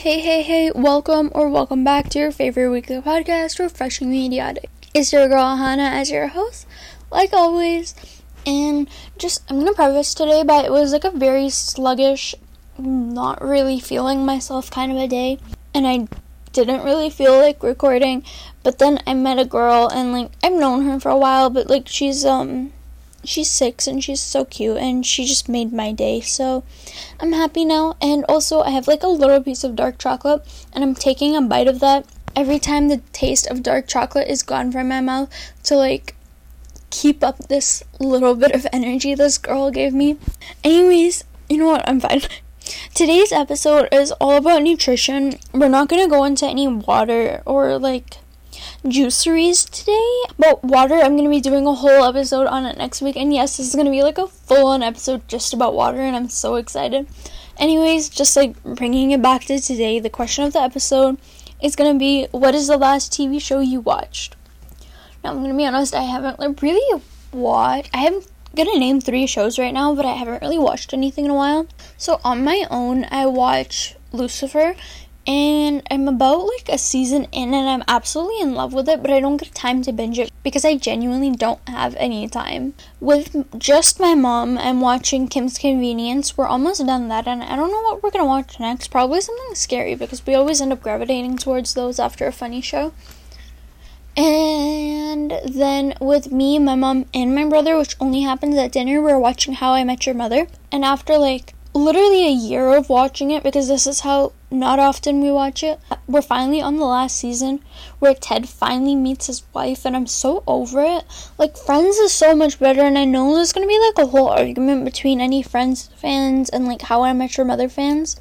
Hey, hey, hey, welcome or welcome back to your favorite weekly podcast, Refreshingly Idiotic. It's your girl Hannah as your host, like always. And just, I'm gonna preface today by it was like a very sluggish, not really feeling myself kind of a day. And I didn't really feel like recording. But then I met a girl, and like, I've known her for a while, but like, she's, um, she's six and she's so cute and she just made my day so i'm happy now. And also i have like a little piece of dark chocolate and i'm taking a bite of that. Every time the taste of dark chocolate is gone from my mouth to like keep up this little bit of energy this girl gave me. Anyways you know what? I'm fine. Today's episode is all about nutrition. We're not going to go into any water or like juiceries today. But water, I'm to be doing a whole episode on it next week. And yes, this is to be like a full on episode just about water, and I'm so excited. Anyways, just like bringing it back to today, the question of the episode is to be what is the last TV show you watched? Now, I'm to be honest, I haven't like, really watched, I haven't gonna name three shows right now, but I haven't really watched anything in a while. So on my own, I watch Lucifer and I'm about like a season in and I'm absolutely in love with it, but I don't get time to binge it because I genuinely don't have any time. With just my mom, I'm watching Kim's Convenience. We're almost done that, and I don't know what we're gonna watch next. Probably something scary because we always end up gravitating towards those after a funny show. And then with me, my mom, and my brother, which only happens at dinner, we're watching How I Met Your Mother. And after like literally a year of watching it because this is how not often we watch it. We're finally on the last season where Ted finally meets his wife, and I'm so over it. Like, Friends is so much better, and I know there's gonna be like a whole argument between any Friends fans and like How I Met Your Mother fans.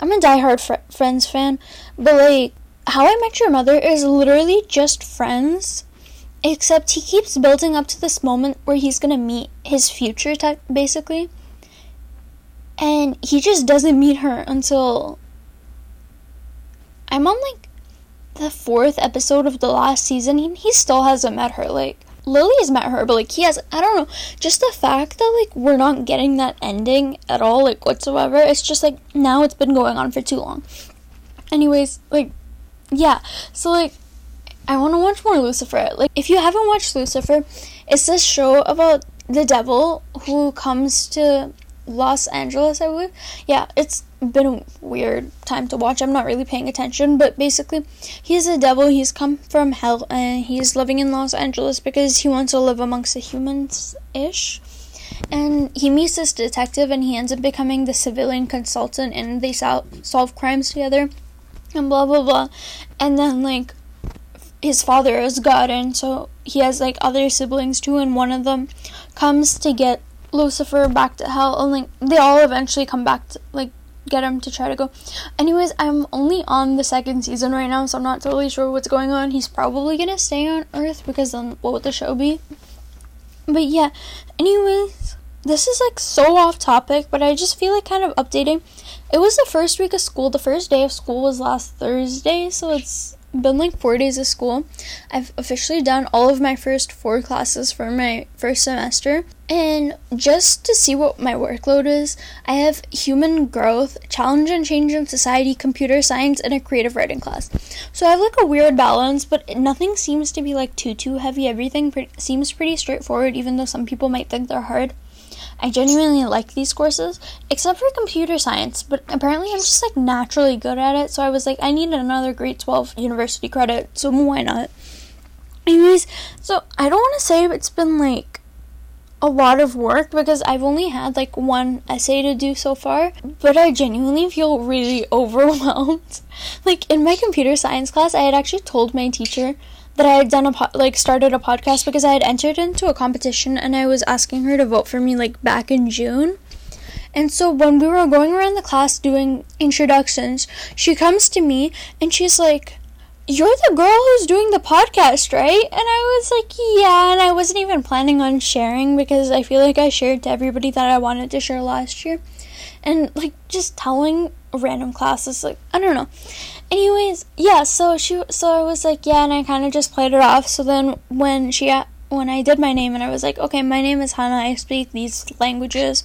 I'm a diehard fr- Friends fan, but like, How I Met Your Mother is literally just Friends. Except he keeps building up to this moment where he's gonna meet his future, te- basically and he just doesn't meet her until I'm on like the fourth episode of the last season. He, he still hasn't met her. Like Lily has met her, but like he has. I don't know. Just the fact that like we're not getting that ending at all, like whatsoever. It's just like now it's been going on for too long. Anyways, like yeah. So like I want to watch more Lucifer. Like if you haven't watched Lucifer, it's this show about the devil who comes to Los Angeles, I believe. Yeah, it's been a weird time to watch. I'm not really paying attention, but basically, he's a devil. He's come from hell, and he's living in Los Angeles because he wants to live amongst the humans ish. And he meets this detective, and he ends up becoming the civilian consultant, and they sol- solve crimes together, and blah blah blah. And then, like, his father is God, and so he has like other siblings too, and one of them comes to get Lucifer back to hell, and like they all eventually come back to like get him to try to go. Anyways, I'm only on the second season right now, so I'm not totally sure what's going on. He's probably gonna stay on Earth because then what would the show be? But yeah, anyways, this is like so off topic, but I just feel like kind of updating. It was the first week of school. The first day of school was last Thursday, so it's been like four days of school. I've officially done all of my first four classes for my first semester. And just to see what my workload is, I have human growth, challenge and change in society, computer science, and a creative writing class. So I have like a weird balance, but nothing seems to be like too too heavy. Everything pre- seems pretty straightforward, even though some people might think they're hard. I genuinely like these courses, except for computer science, but apparently I'm just like naturally good at it, so I was like, I need another grade 12 university credit, so why not? Anyways, so I don't want to say it's been like a lot of work because I've only had like one essay to do so far, but I genuinely feel really overwhelmed. like in my computer science class, I had actually told my teacher that I had done a po- like started a podcast because I had entered into a competition and I was asking her to vote for me like back in June. And so when we were going around the class doing introductions, she comes to me and she's like, "You're the girl who's doing the podcast, right?" And I was like, "Yeah." And I wasn't even planning on sharing because I feel like I shared to everybody that I wanted to share last year. And like just telling random classes like I don't know. Anyways, yeah, so she so I was like, yeah, and I kind of just played it off. So then when she when I did my name and I was like, okay, my name is Hannah. I speak these languages,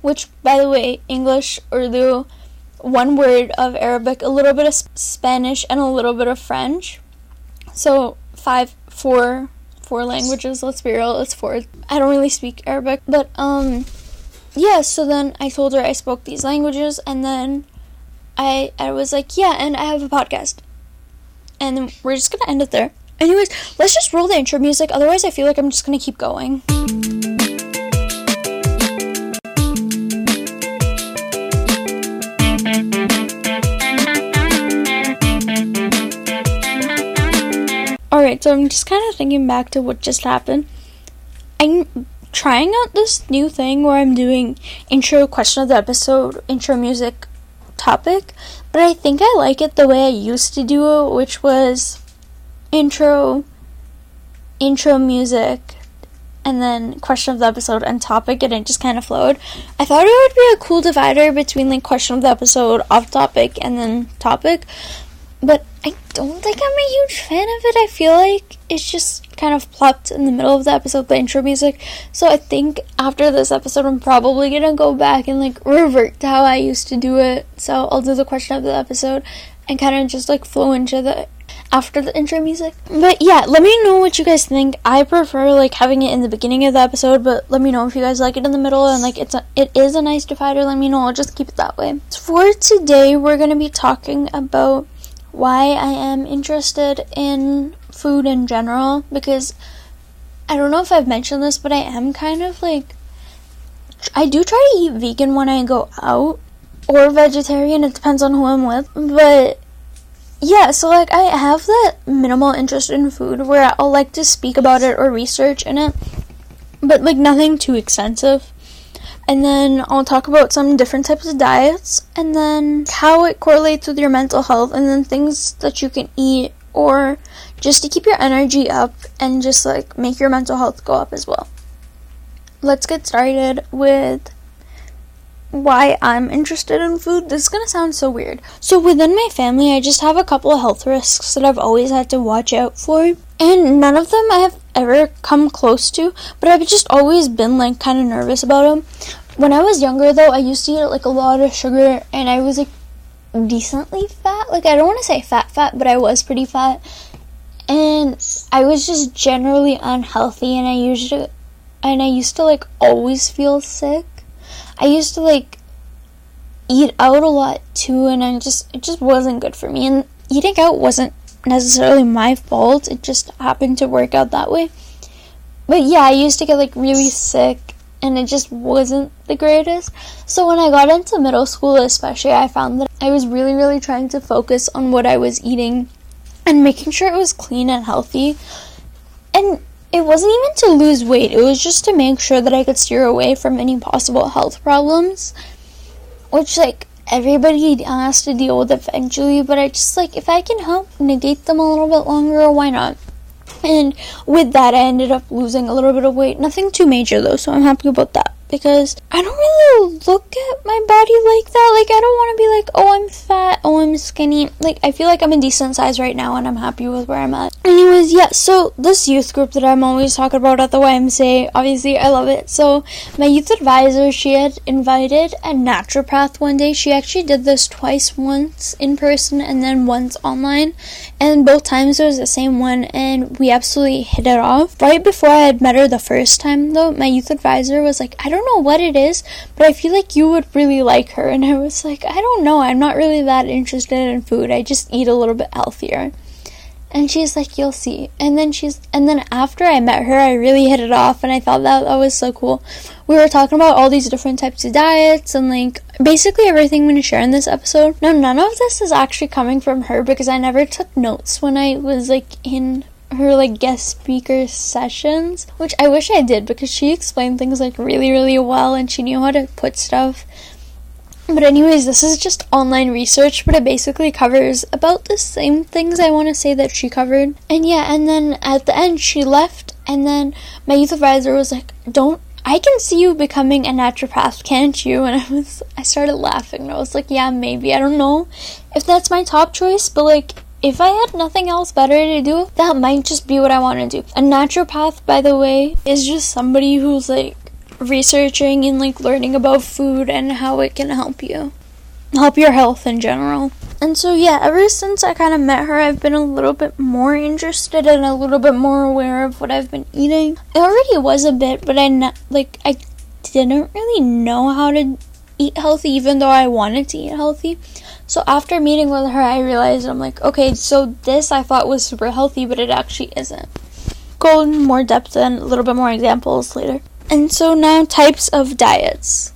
which by the way, English, Urdu, one word of Arabic, a little bit of Spanish, and a little bit of French. So five, four, four languages. Let's be real, it's four. I don't really speak Arabic, but um, yeah. So then I told her I spoke these languages, and then I I was like, yeah, and I have a podcast, and we're just gonna end it there. Anyways, let's just roll the intro music. Otherwise, I feel like I'm just gonna keep going. Alright, so I'm just kind of thinking back to what just happened. I'm trying out this new thing where I'm doing intro question of the episode, intro music topic, but I think I like it the way I used to do it, which was intro, intro music, and then question of the episode and topic, and it just kind of flowed. I thought it would be a cool divider between like question of the episode, off topic, and then topic, but I don't think I'm a huge fan of it. I feel like it's just kind of plopped in the middle of the episode, the intro music. So I think after this episode, I'm probably gonna go back and like revert to how I used to do it. So I'll do the question of the episode and kind of just like flow into the after the intro music. But yeah, let me know what you guys think. I prefer like having it in the beginning of the episode, but let me know if you guys like it in the middle and like it's a, it is a nice divider. Let me know. I'll just keep it that way. For today, we're gonna be talking about why I am interested in food in general because I don't know if I've mentioned this, but I am kind of like I do try to eat vegan when I go out or vegetarian, it depends on who I'm with, but yeah, so like I have that minimal interest in food where I'll like to speak about it or research in it, but like nothing too extensive and then I'll talk about some different types of diets, and then how it correlates with your mental health, and then things that you can eat or just to keep your energy up and just like make your mental health go up as well. Let's get started with why I'm interested in food. This is gonna sound so weird. So, within my family, I just have a couple of health risks that I've always had to watch out for. And none of them I have ever come close to, but I've just always been like kind of nervous about them. When I was younger, though, I used to eat like a lot of sugar, and I was like decently fat. Like I don't want to say fat, fat, but I was pretty fat, and I was just generally unhealthy, and I used to, and I used to like always feel sick. I used to like eat out a lot too, and I just it just wasn't good for me. And eating out wasn't necessarily my fault. It just happened to work out that way. But yeah, I used to get like really sick and it just wasn't the greatest. So when I got into middle school, especially, I found that I was really, really trying to focus on what I was eating and making sure it was clean and healthy. And it wasn't even to lose weight, it was just to make sure that I could steer away from any possible health problems. Which, like, everybody has to deal with eventually, but I just like, if I can help negate them a little bit longer, why not? And with that, I ended up losing a little bit of weight. Nothing too major though, so I'm happy about that because I don't really look at my body like that. Like, I don't want to be like, oh, I'm fat, oh, I'm skinny. Like, I feel like I'm a decent size right now and I'm happy with where I'm at. Anyways, yeah, so this youth group that I'm always talking about at the YMCA, obviously, I love it. So, my youth advisor, she had invited a naturopath one day. She actually did this twice, once in person and then once online. And both times it was the same one, and we absolutely hit it off. Right before I had met her the first time, though, my youth advisor was like, I don't don't know what it is, but I feel like you would really like her. And I was like, I don't know. I'm not really that interested in food. I just eat a little bit healthier. And she's like, you'll see. And then she's, and then after I met her, I really hit it off, and I thought that that was so cool. We were talking about all these different types of diets and like basically everything I'm going to share in this episode. Now, none of this is actually coming from her because I never took notes when I was like in her like guest speaker sessions, which I wish I did because she explained things like really, really well and she knew how to put stuff. But, anyways, this is just online research, but it basically covers about the same things I want to say that she covered. And yeah, and then at the end, she left, and then my youth advisor was like, Don't I can see you becoming a naturopath, can't you? And I was, I started laughing. And I was like, yeah, maybe. I don't know if that's my top choice, but like, if I had nothing else better to do, that might just be what I want to do. A naturopath, by the way, is just somebody who's like researching and like learning about food and how it can help you. help your health in general. And so, yeah, ever since I kind of met her, I've been a little bit more interested and a little bit more aware of what I've been eating. It already was a bit, but I like I didn't really know how to eat healthy, even though I wanted to eat healthy. So after meeting with her, I realized I'm like, okay, so this I thought was super healthy, but it actually isn't. Go in more depth and a little bit more examples later. And so now types of diets.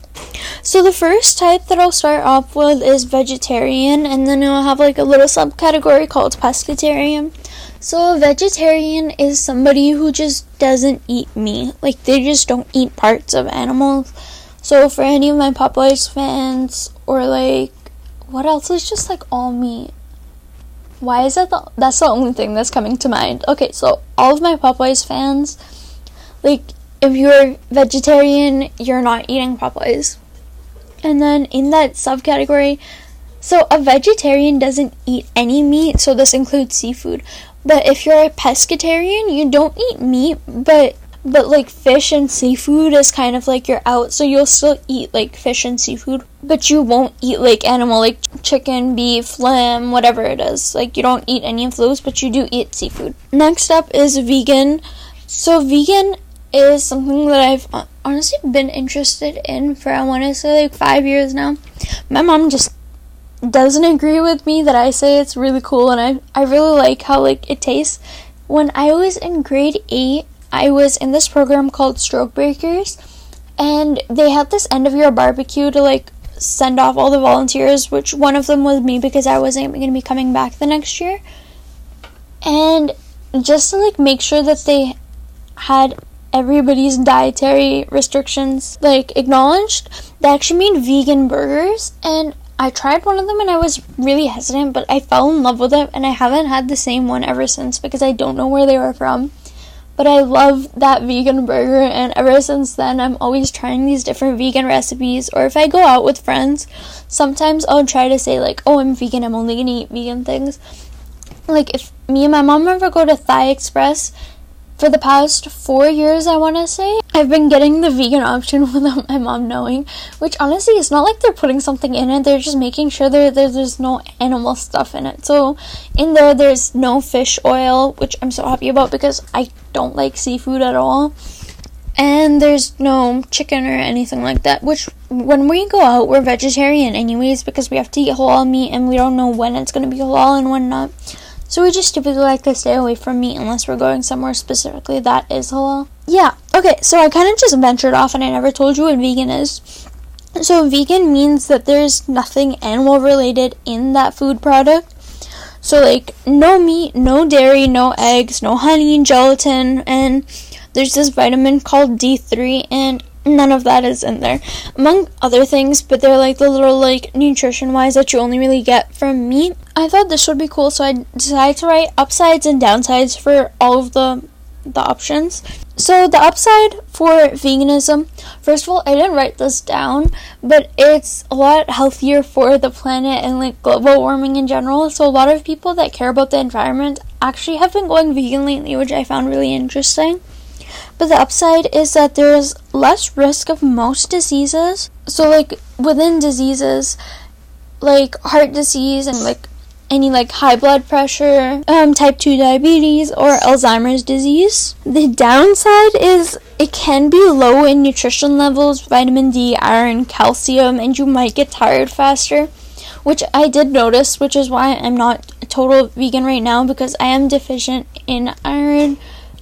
So the first type that I'll start off with is vegetarian, and then I'll have like a little subcategory called pescatarian. So a vegetarian is somebody who just doesn't eat meat. Like they just don't eat parts of animals. So for any of my Popeyes fans or like what else is just like all meat? Why is that the that's the only thing that's coming to mind. Okay, so all of my Popeyes fans like if you're vegetarian, you're not eating Popeyes. And then in that subcategory, so a vegetarian doesn't eat any meat, so this includes seafood. But if you're a pescatarian, you don't eat meat, but but like fish and seafood is kind of like you're out, so you'll still eat like fish and seafood, but you won't eat like animal like chicken, beef, lamb, whatever it is. Like you don't eat any of those, but you do eat seafood. Next up is vegan. So vegan is something that I've uh, honestly been interested in for I want to say like 5 years now. My mom just doesn't agree with me that I say it's really cool and I I really like how like it tastes. When I was in grade 8, I was in this program called Stroke Breakers and they had this end of year barbecue to like send off all the volunteers, which one of them was me because I wasn't going to be coming back the next year. And just to like make sure that they had everybody's dietary restrictions like acknowledged, they actually made vegan burgers and I tried one of them and I was really hesitant, but I fell in love with it and I haven't had the same one ever since because I don't know where they were from. But I love that vegan burger and ever since then I'm always trying these different vegan recipes or if I go out with friends, sometimes I'll try to say like, "Oh, I'm vegan. I'm only to eat vegan things." Like if me and my mom ever go to Thai Express, for the past four years, I want to say, I've been getting the vegan option without my mom knowing. Which honestly, it's not like they're putting something in it, they're just making sure there, there's no animal stuff in it. So, in there, there's no fish oil, which I'm so happy about because I don't like seafood at all. And there's no chicken or anything like that, which when we go out, we're vegetarian anyways because we have to eat halal meat and we don't know when it's going to be halal and when not. So we just typically like to stay away from meat unless we're going somewhere specifically that is halal. Yeah, okay, so I kind of just ventured off and I never told you what vegan is. So vegan means that there's nothing animal related in that food product. So like no meat, no dairy, no eggs, no honey, gelatin, and there's this vitamin called D3 and none of that is in there among other things but they're like the little like nutrition wise that you only really get from meat. I thought this would be cool so i decided to write upsides and downsides for all of the the options. So the upside for veganism first of all i didn't write this down but it's a lot healthier for the planet and like global warming in general so a lot of people that care about the environment actually have been going vegan lately which i found really interesting but the upside is that there's less risk of most diseases. So, like, within diseases, like heart disease and like any like high blood pressure, um, type 2 diabetes, or Alzheimer's disease. The downside is it can be low in nutrition levels, vitamin D, iron, calcium, and you might get tired faster. Which I did notice, which is why I'm not a total vegan right now because I am deficient in iron.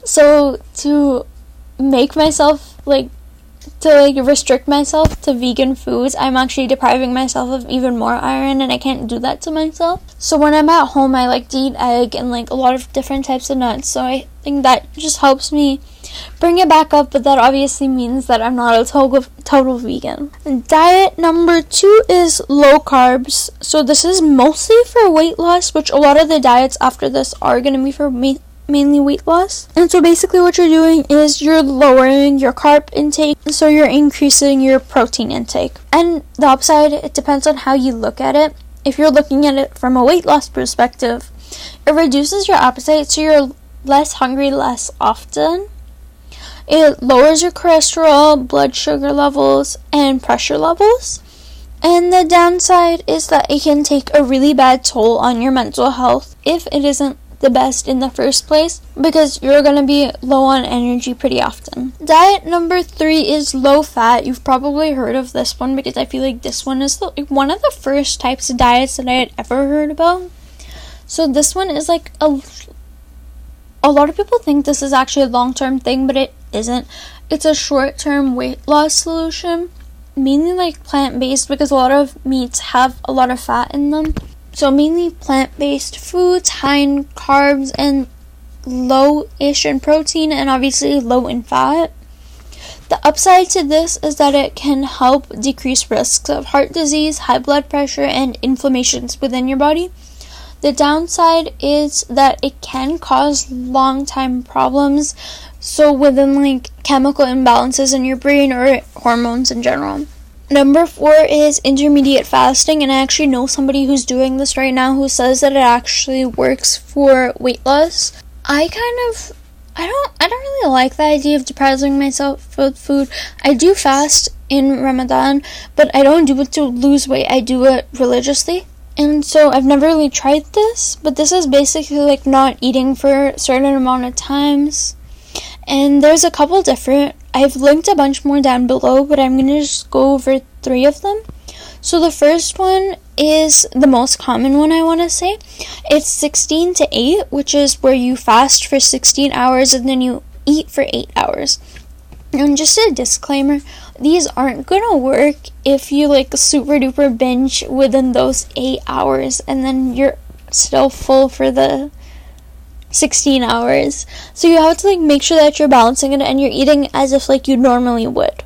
So, to make myself like to like restrict myself to vegan foods, I'm actually depriving myself of even more iron and I can't do that to myself. So when I'm at home I like to eat egg and like a lot of different types of nuts. So I think that just helps me bring it back up, but that obviously means that I'm not a total total vegan. Diet number 2 is low carbs. So this is mostly for weight loss, which a lot of the diets after this are going to be for me mainly weight loss. And so basically what you're doing is you're lowering your carb intake, so you're increasing your protein intake. And the upside, it depends on how you look at it. If you're looking at it from a weight loss perspective, it reduces your appetite so you're less hungry less often. It lowers your cholesterol, blood sugar levels, and pressure levels. And the downside is that it can take a really bad toll on your mental health if it isn't the best in the first place because you're going to be low on energy pretty often. Diet number three is low fat. You've probably heard of this one because I feel like this one is the, one of the first types of diets that I had ever heard about. So this one is like a a lot of people think this is actually a long term thing, but it isn't. It's a short term weight loss solution, mainly like plant based because a lot of meats have a lot of fat in them. So, mainly plant based foods, high in carbs and low ish in protein, and obviously low in fat. The upside to this is that it can help decrease risks of heart disease, high blood pressure, and inflammations within your body. The downside is that it can cause long time problems, so within like chemical imbalances in your brain or hormones in general. Number four is intermediate fasting, and I actually know somebody who's doing this right now who says that it actually works for weight loss. I kind of I don't I don't really like the idea of depriving myself of food. I do fast in Ramadan, but I don't do it to lose weight. I do it religiously. And so I've never really tried this, but this is basically like not eating for a certain amount of times. And there's a couple different, I've linked a bunch more down below, but I'm gonna just go over three of them. So the first one is the most common one I want to say. It's 16 to 8, which is where you fast for 16 hours and then you eat for 8 hours. And just a disclaimer, these aren't gonna work if you like super duper binge within those eight hours and then you're still full for the 16 hours. So you have to like make sure that you're balancing it and you're eating as if like you normally would.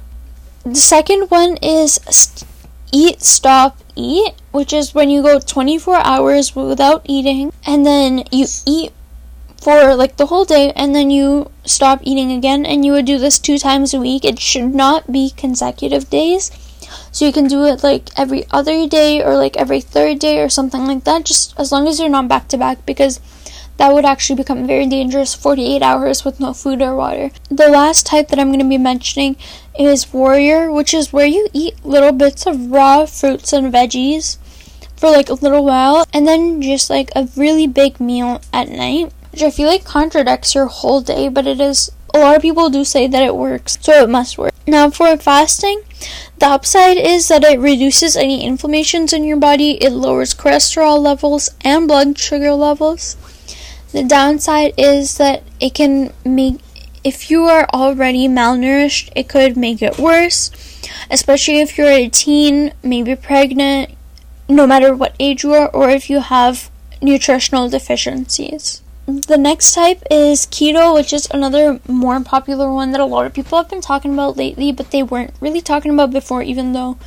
The second one is st- eat, stop, eat, which is when you go 24 hours without eating and then you eat for like the whole day and then you stop eating again and you would do this two times a week. It should not be consecutive days. So you can do it like every other day or like every third day or something like that, just as long as you're not back to back because that would actually become very dangerous 48 hours with no food or water. The last type that I'm going to be mentioning is warrior, which is where you eat little bits of raw fruits and veggies for like a little while and then just like a really big meal at night which I feel like contradicts your whole day, but it is. A lot of people do say that it works, so it must work. Now, for fasting, the upside is that it reduces any inflammations in your body, it lowers cholesterol levels and blood sugar levels. The downside is that it can make, if you are already malnourished, it could make it worse, especially if you're a teen, maybe pregnant, no matter what age you are, or if you have nutritional deficiencies. The next type is keto, which is another more popular one that a lot of people have been talking about lately, but they weren't really talking about before, even though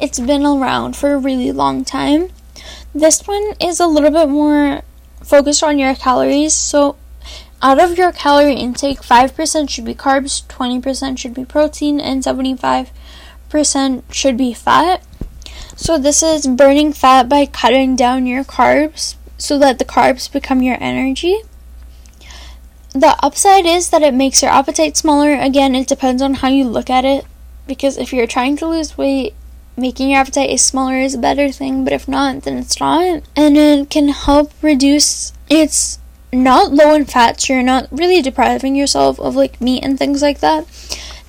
it's been around for a really long time. This one is a little bit more focused on your calories. So, out of your calorie intake, 5% should be carbs, 20% should be protein, and 75% should be fat. So, this is burning fat by cutting down your carbs so that the carbs become your energy. The upside is that it makes your appetite smaller. Again, it depends on how you look at it. Because if you're trying to lose weight, making your appetite smaller is a better thing, but if not, then it's not. And it can help reduce it's not low in fat, so you're not really depriving yourself of like meat and things like that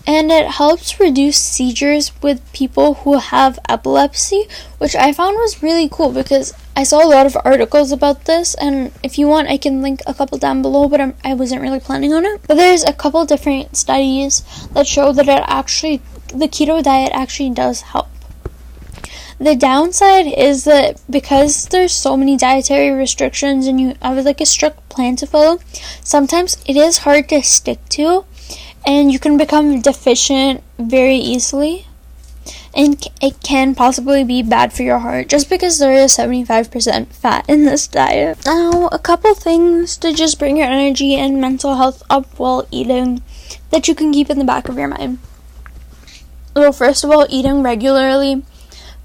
and it helps reduce seizures with people who have epilepsy, which I found was really cool because I saw a lot of articles about this, and if you want, I can link a couple down below, but I'm, I was not really planning on it. But there's a couple different studies that show that it actually, the keto diet actually does help. The downside is that because there's so many dietary restrictions and you have like a strict plan to follow, sometimes it is hard to stick to and you can become deficient very easily and it can possibly be bad for your heart just because there is 75% fat in this diet. Now, a couple things to just bring your energy and mental health up while eating that you can keep in the back of your mind. Well, first of all, eating regularly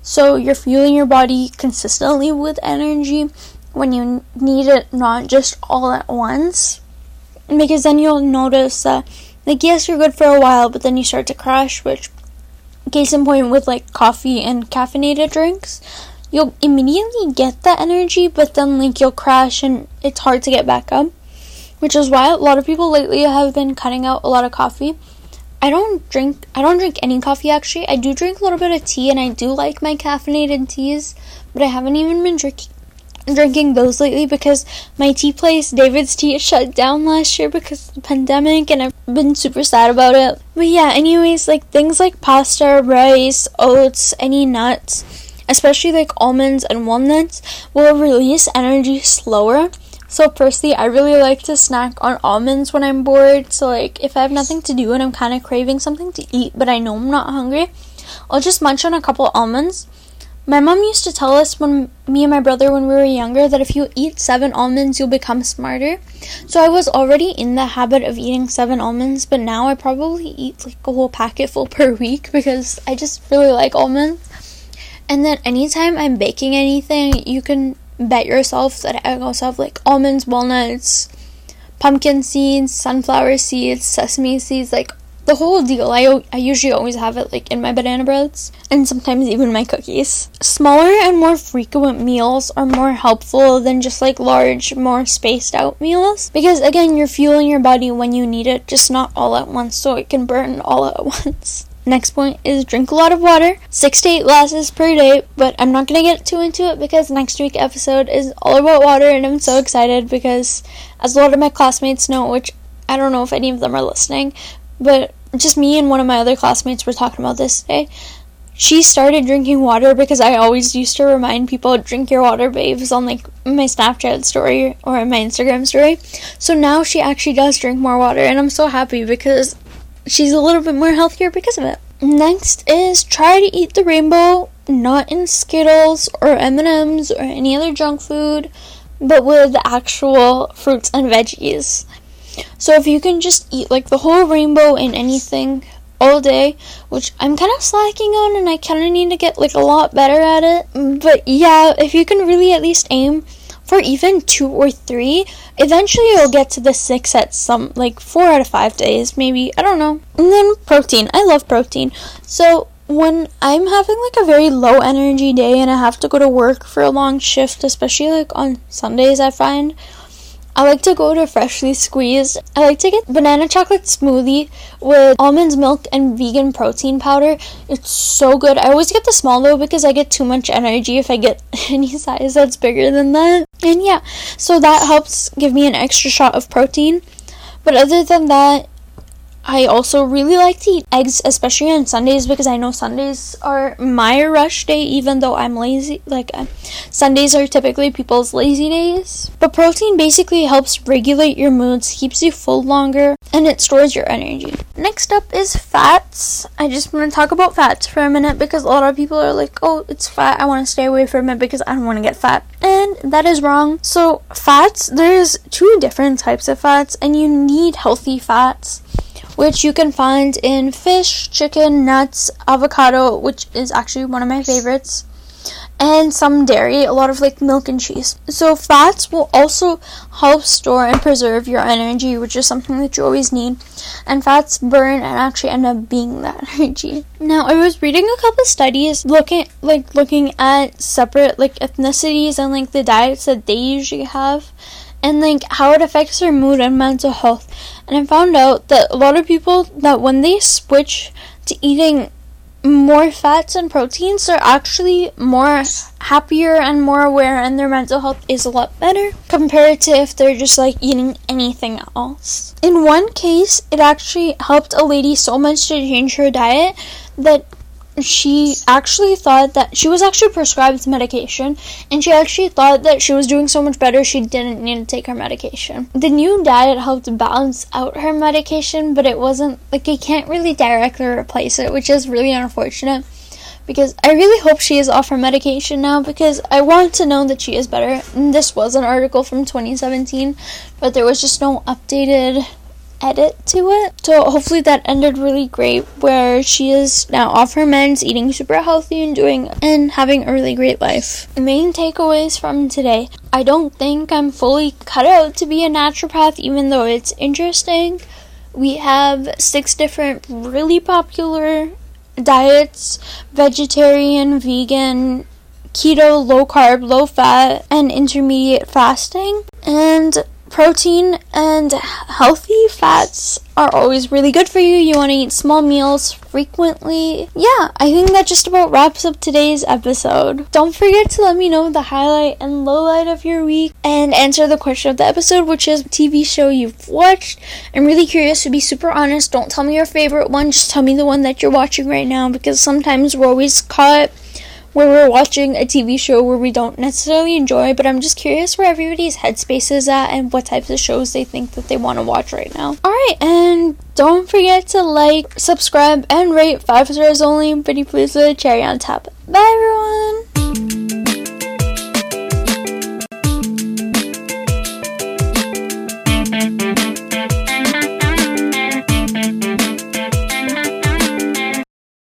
so you're fueling your body consistently with energy when you need it, not just all at once. Because then you'll notice that like, yes, you're good for a while, but then you start to crash, which case in point with like coffee and caffeinated drinks, you'll immediately get that energy, but then like you'll crash and it's hard to get back up. Which is why a lot of people lately have been cutting out a lot of coffee. I don't drink I don't drink any coffee actually. I do drink a little bit of tea and I do like my caffeinated teas, but I haven't even been drinking drinking those lately because my tea place, David's Tea, shut down last year because of the pandemic and I've been super sad about it. But yeah, anyways, like things like pasta, rice, oats, any nuts, especially like almonds and walnuts, will release energy slower. So personally, I really like to snack on almonds when I'm bored. So like if I have nothing to do and I'm kind of craving something to eat, but I know I'm not hungry, I'll just munch on a couple almonds my mom used to tell us when me and my brother when we were younger that if you eat 7 almonds you'll become smarter. So I was already in the habit of eating 7 almonds, but now I probably eat like a whole packet full per week because I just really like almonds. And then anytime I'm baking anything, you can bet yourself that I also have like almonds, walnuts, pumpkin seeds, sunflower seeds, sesame seeds, like the whole deal. I, I usually always have it like in my banana breads and sometimes even my cookies. Smaller and more frequent meals are more helpful than just like large, more spaced out meals because again, you're fueling your body when you need it, just not all at once so it can burn all at once. Next point is drink a lot of water, six to eight glasses per day. But I'm not gonna get too into it because next week episode is all about water, and I'm so excited because, as a lot of my classmates know, which I don't know if any of them are listening, but just me and one of my other classmates were talking about this today. She started drinking water because I always used to remind people drink your water babes on like my Snapchat story or my Instagram story. So now she actually does drink more water and I'm so happy because she's a little bit more healthier because of it. Next is try to eat the rainbow not in Skittles or M&Ms or any other junk food, but with actual fruits and veggies. So if you can just eat like the whole rainbow in anything all day, which I'm kind of slacking on and I kind of need to get like a lot better at it. But yeah, if you can really at least aim for even two or three, eventually you'll get to the six at some like four out of five days, maybe. I don't know. And then protein. I love protein. So when I'm having like a very low energy day and I have to go to work for a long shift, especially like on Sundays, I find I like to go to Freshly Squeezed. I like to get banana chocolate smoothie with almonds, milk, and vegan protein powder. It's so good. I always get the small though because I get too much energy if I get any size that's bigger than that. And yeah, so that helps give me an extra shot of protein. But other than that, I also really like to eat eggs, especially on Sundays, because I know Sundays are my rush day, even though I'm lazy. Like, uh, Sundays are typically people's lazy days. But protein basically helps regulate your moods, keeps you full longer, and it stores your energy. Next up is fats. I just want to talk about fats for a minute because a lot of people are like, oh, it's fat. I want to stay away from it because I don't want to get fat. And that is wrong. So, fats, there's two different types of fats, and you need healthy fats which you can find in fish, chicken, nuts, avocado, which is actually one of my favorites, and some dairy, a lot of like milk and cheese. So, fats will also help store and preserve your energy, which is something that you always need. And fats burn and actually end up being that energy. Now, I was reading a couple studies looking like looking at separate like ethnicities and like the diets that they usually have and like how it affects their mood and mental health. And I found out that a lot of people that when they switch to eating more fats and proteins, they're actually more happier and more aware, and their mental health is a lot better compared to if they're just like eating anything else. In one case, it actually helped a lady so much to change her diet that she actually thought that she was actually prescribed medication and she actually thought that she was doing so much better she didn't need to take her medication. The new diet helped balance out her medication, but it wasn't like it can't really directly replace it, which is really unfortunate because I really hope she is off her medication now because I want to know that she is better. And this was an article from 2017, but there was just no updated edit to it. So hopefully that ended really great where she is now off her meds, eating super healthy and doing and having a really great life. Main takeaways from today. I don't think I'm fully cut out to be a naturopath even though it's interesting. We have six different really popular diets vegetarian, vegan, keto, low carb, low fat, and intermediate fasting. And protein and healthy fats are always really good for you. You want to eat small meals frequently. Yeah, I think that just about wraps up today's episode. Don't forget to let me know the highlight and low light of your week and answer the question of the episode, which is TV show you've watched. I'm really curious to be super honest. Don't tell me your favorite one, just tell me the one that you're watching right now because sometimes we're always caught where we're watching a TV show where we don't necessarily enjoy, but I'm just curious where everybody's headspace is at and what types of shows they think that they want to watch right now. Alright, and don't forget to like, subscribe, and rate 5 stars only, pretty please with a cherry on top. Bye everyone!